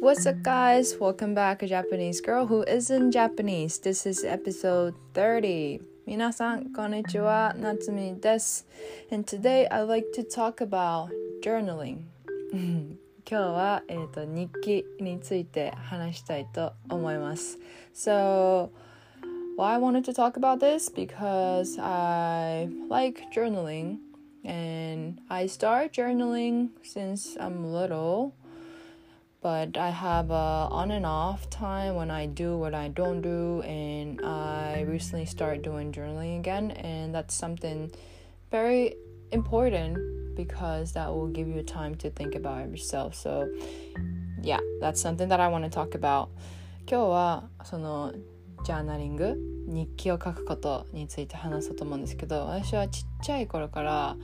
What's up, guys? Welcome back, a Japanese girl who isn't Japanese. This is episode 30. 皆さん、こんにちは。夏美です。And today I'd like to talk about journaling. 今日は、えーと、日記について話したいと思います。So, why I wanted to talk about this? Because I like journaling and I start journaling since I'm little. but I have a on and off time when I do what I don't do and I recently started doing journaling again and that's something very important because that will give you time to think about yourself so yeah that's something that I want to talk about 今日はそのジャーナリング日記を書くことについて話そうと思うんですけど私はちっちゃい頃から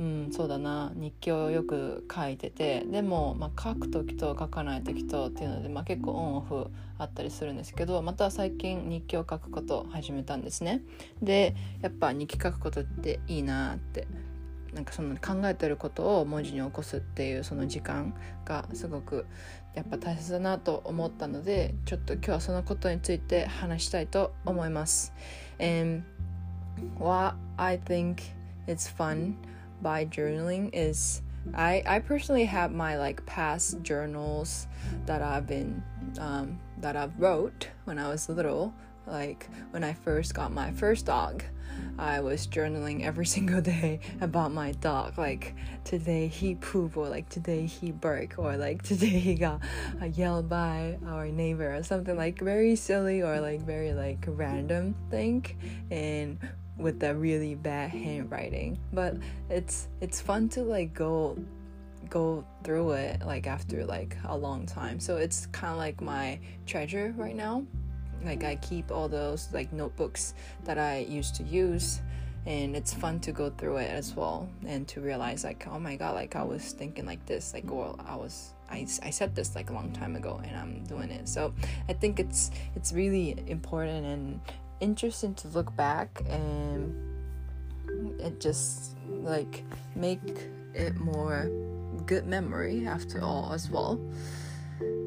うんそうだな日記をよく書いててでも、まあ、書く時と書かない時とっていうので、まあ、結構オンオフあったりするんですけどまた最近日記を書くことを始めたんですねでやっぱ日記書くことっていいなってなんかその考えてることを文字に起こすっていうその時間がすごくやっぱ大切だなと思ったのでちょっと今日はそのことについて話したいと思います。And what I think it's fun by journaling is I I personally have my like past journals that I've been um, that I've wrote when I was little. Like when I first got my first dog, I was journaling every single day about my dog. Like today he pooped, or like today he bark, or like today he got yelled by our neighbor, or something like very silly or like very like random thing. And with a really bad handwriting. But it's it's fun to like go go through it like after like a long time. So it's kind of like my treasure right now. Like i keep all those like notebooks that i used to use and it's fun to go through it as well and to realize like oh my god like i was thinking like this like well i was I, I said this like a long time ago and i'm doing it. So i think it's it's really important and interesting to look back and it just like make it more good memory after all as well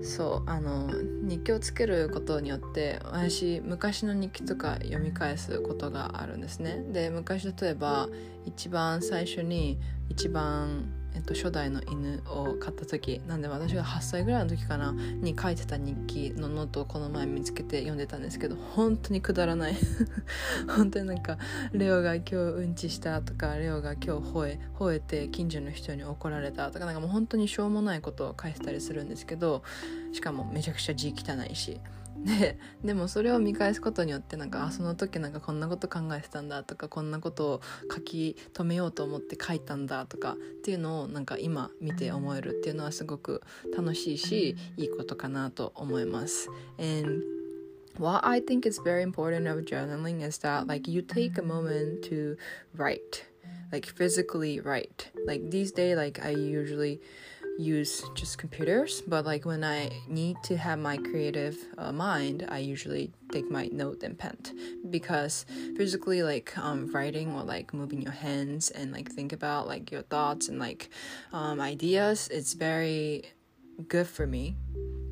そうあの日記をつけることによって私昔の日記とか読み返すことがあるんですねで昔例えば一番最初に一番えっと、初代の犬を飼った時なんで私が8歳ぐらいの時かなに書いてた日記のノートをこの前見つけて読んでたんですけど本当にくだらない。本当になんかレオが今日うんちしたとかレオが今日吠え吠えて近所の人に怒られたとかなんかもう本当にしょうもないことを書いてたりするんですけどしかもめちゃくちゃ字汚いし。ででもそれを見返すことによってなんかあその時なんかこんなこと考えてたんだとかこんなことを書き留めようと思って書いたんだとかっていうのをなんか今見て思えるっていうのはすごく楽しいしいいことかなと思います。And what I think is very important of journaling is that like you take a moment to write like physically write like these days like I usually use just computers but like when i need to have my creative uh, mind i usually take my note and pen. Because physically like um, writing or like moving your hands and like think about like your thoughts and like um, ideas it's very good for me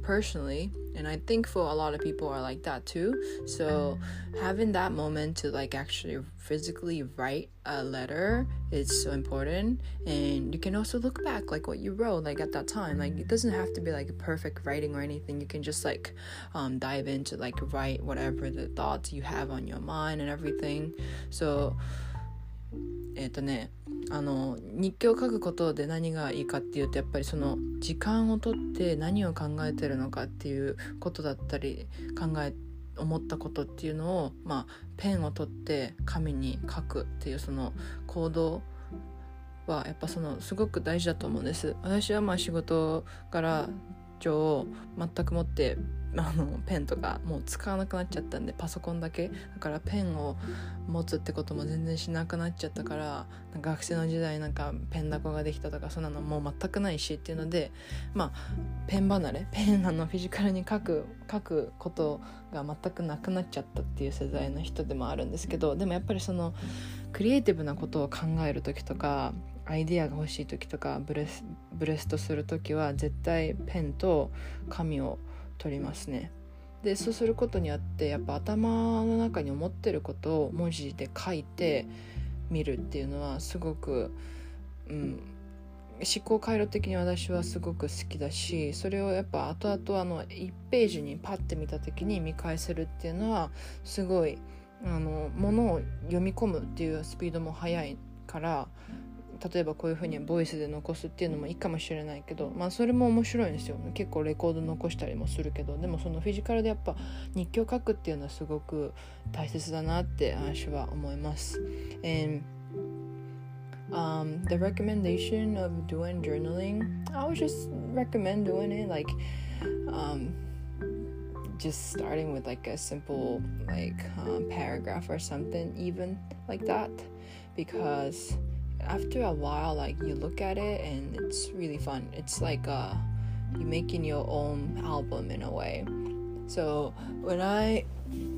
personally and i think for a lot of people are like that too so having that moment to like actually physically write a letter is so important and you can also look back like what you wrote like at that time like it doesn't have to be like perfect writing or anything you can just like um, dive into like write whatever the thoughts you have on your mind and everything so えっ、ー、とね あの日記を書くことで何がいいかっていうとやっぱりその時間をとって何を考えてるのかっていうことだったり考え思ったことっていうのを、まあ、ペンを取って紙に書くっていうその行動はやっぱそのすごく大事だと思うんです。私はまあ仕事から上全く持ってあのペンとかもう使わなくなっちゃったんでパソコンだけ。だからペンを持つってことも全然しなくなっちゃったから学生の時代なんかペンダコができたとかそんなのもう全くないしっていうのでまあペン離れペンあのフィジカルに書く書くことが全くなくなっちゃったっていう世代の人でもあるんですけどでもやっぱりそのクリエイティブなことを考える時とかアイディアが欲しい時とかブレスブレストする時は絶対ペンと紙を取りますね。でそうすることによってやっぱ頭の中に思ってることを文字で書いて見るっていうのはすごく、うん、思考回路的に私はすごく好きだしそれをやっぱ後々あの1ページにパッて見た時に見返せるっていうのはすごいあのものを読み込むっていうスピードも速いから例えばこういうふうにボイスで残すっていうのもいいかもしれないけどまあそれも面白いんですよ結構レコード残したりもするけどでもそのフィジカルでやっぱ日記を書くっていうのはすごく大切だなって私は思います。And um, the recommendation of doing journaling, I would just recommend doing it like um, just starting with like a simple like um, paragraph or something even like that because after a while like you look at it and it's really fun. It's like uh you're making your own album in a way. So when i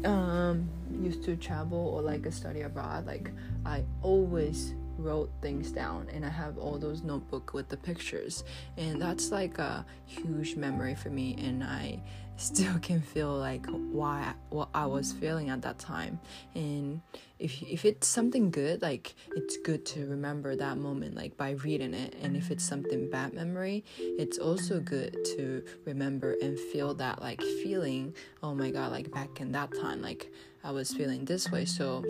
um used to travel or like study abroad like i always wrote things down and I have all those notebook with the pictures. And that's like a huge memory for me and I still can feel like why what I was feeling at that time. And if if it's something good like it's good to remember that moment like by reading it. And if it's something bad memory it's also good to remember and feel that like feeling oh my god like back in that time like I was feeling this way. So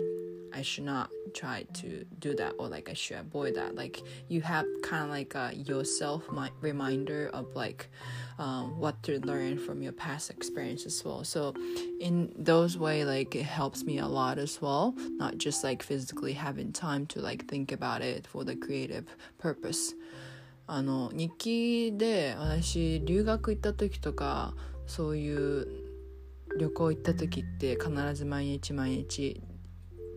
I should not try to do that or like I should avoid that. Like you have kind of like a yourself reminder of like um, what to learn from your past experience as well. So in those way, like it helps me a lot as well. Not just like physically having time to like think about it for the creative purpose. あの日記で私留学行った時とかそういう旅行行った時って必ず毎日毎日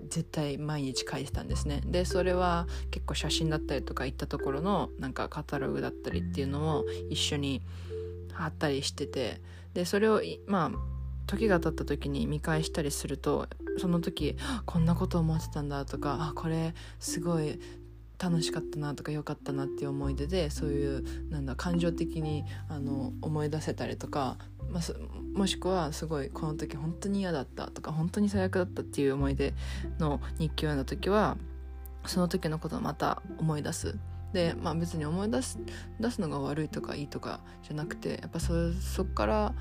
絶対毎日書いてたんですね。でそれは結構写真だったりとか行ったところのなんかカタログだったりっていうのも一緒に貼ったりしててでそれをまあ時が経った時に見返したりするとその時こんなこと思ってたんだとかあこれすごい楽しかったなとか良かったなっていう思い出でそういうなんだ感情的にあの思い出せたりとかまあ、もしくはすごいこの時本当に嫌だったとか本当に最悪だったっていう思い出の日記を読んだ時はその時のことをまた思い出す。でまあ別に思い出す出すのが悪いとかいいとかじゃなくてやっぱそそっから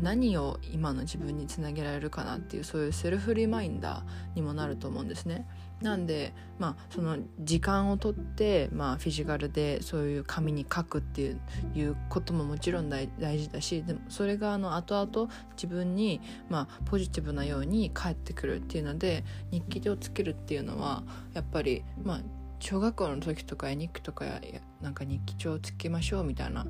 何を今の自分につなげられるかなっていうそういうセルフリマインダーにもなると思うんですね。なんでまあその時間をとって、まあ、フィジカルでそういう紙に書くっていういうことももちろん大事だしでもそれがあの後々自分に、まあ、ポジティブなように返ってくるっていうので日記をつけるっていうのはやっぱりまあ小学校の時とか絵日記とかなんか日記帳をつけましょうみたいな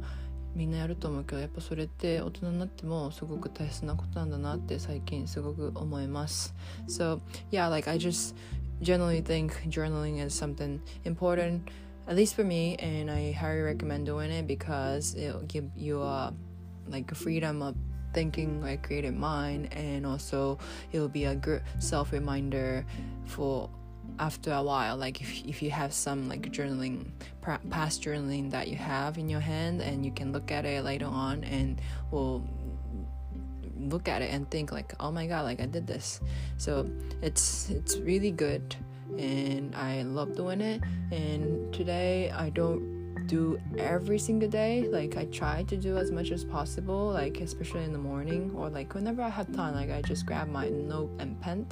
みんなやると思うけどやっぱそれって大人になってもすごく大切なことなんだなって最近すごく思います So yeah like I just generally think journaling is something important at least for me and I highly recommend doing it because it'll give you a like a freedom of thinking like creative mind and also it'll be a good self reminder for after a while like if, if you have some like journaling past journaling that you have in your hand and you can look at it later on and will look at it and think like oh my god like i did this. So it's it's really good and i love doing it. And today i don't do every single day like i try to do as much as possible like especially in the morning or like whenever i have time like i just grab my note and pen.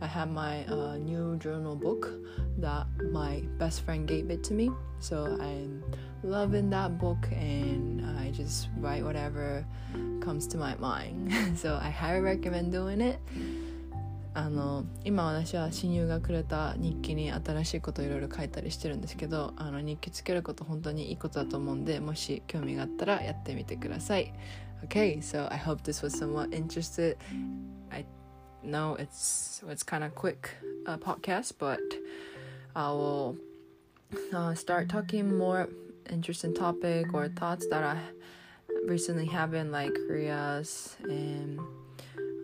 I have my uh, new journal book that my best friend gave it to me. So i'm loving that book and i just write whatever comes to my mind. So i highly recommend doing it あの今私は親友がくれた日記に新しいことをいろいろ書いたりしてるんですけどあの日記つけること本当にいいことだと思うんでもし興味があったらやってみてください Okay, so I hope this was somewhat interested. I know it's it's kind of quick uh, podcast, but I will uh, start talking more interesting topic or thoughts that I recently have in like Korea's and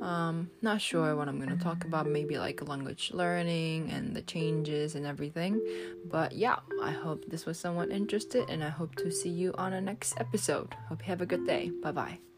Um, not sure what I'm gonna talk about, maybe like language learning and the changes and everything. But yeah, I hope this was somewhat interested and I hope to see you on the next episode. Hope you have a good day. Bye bye.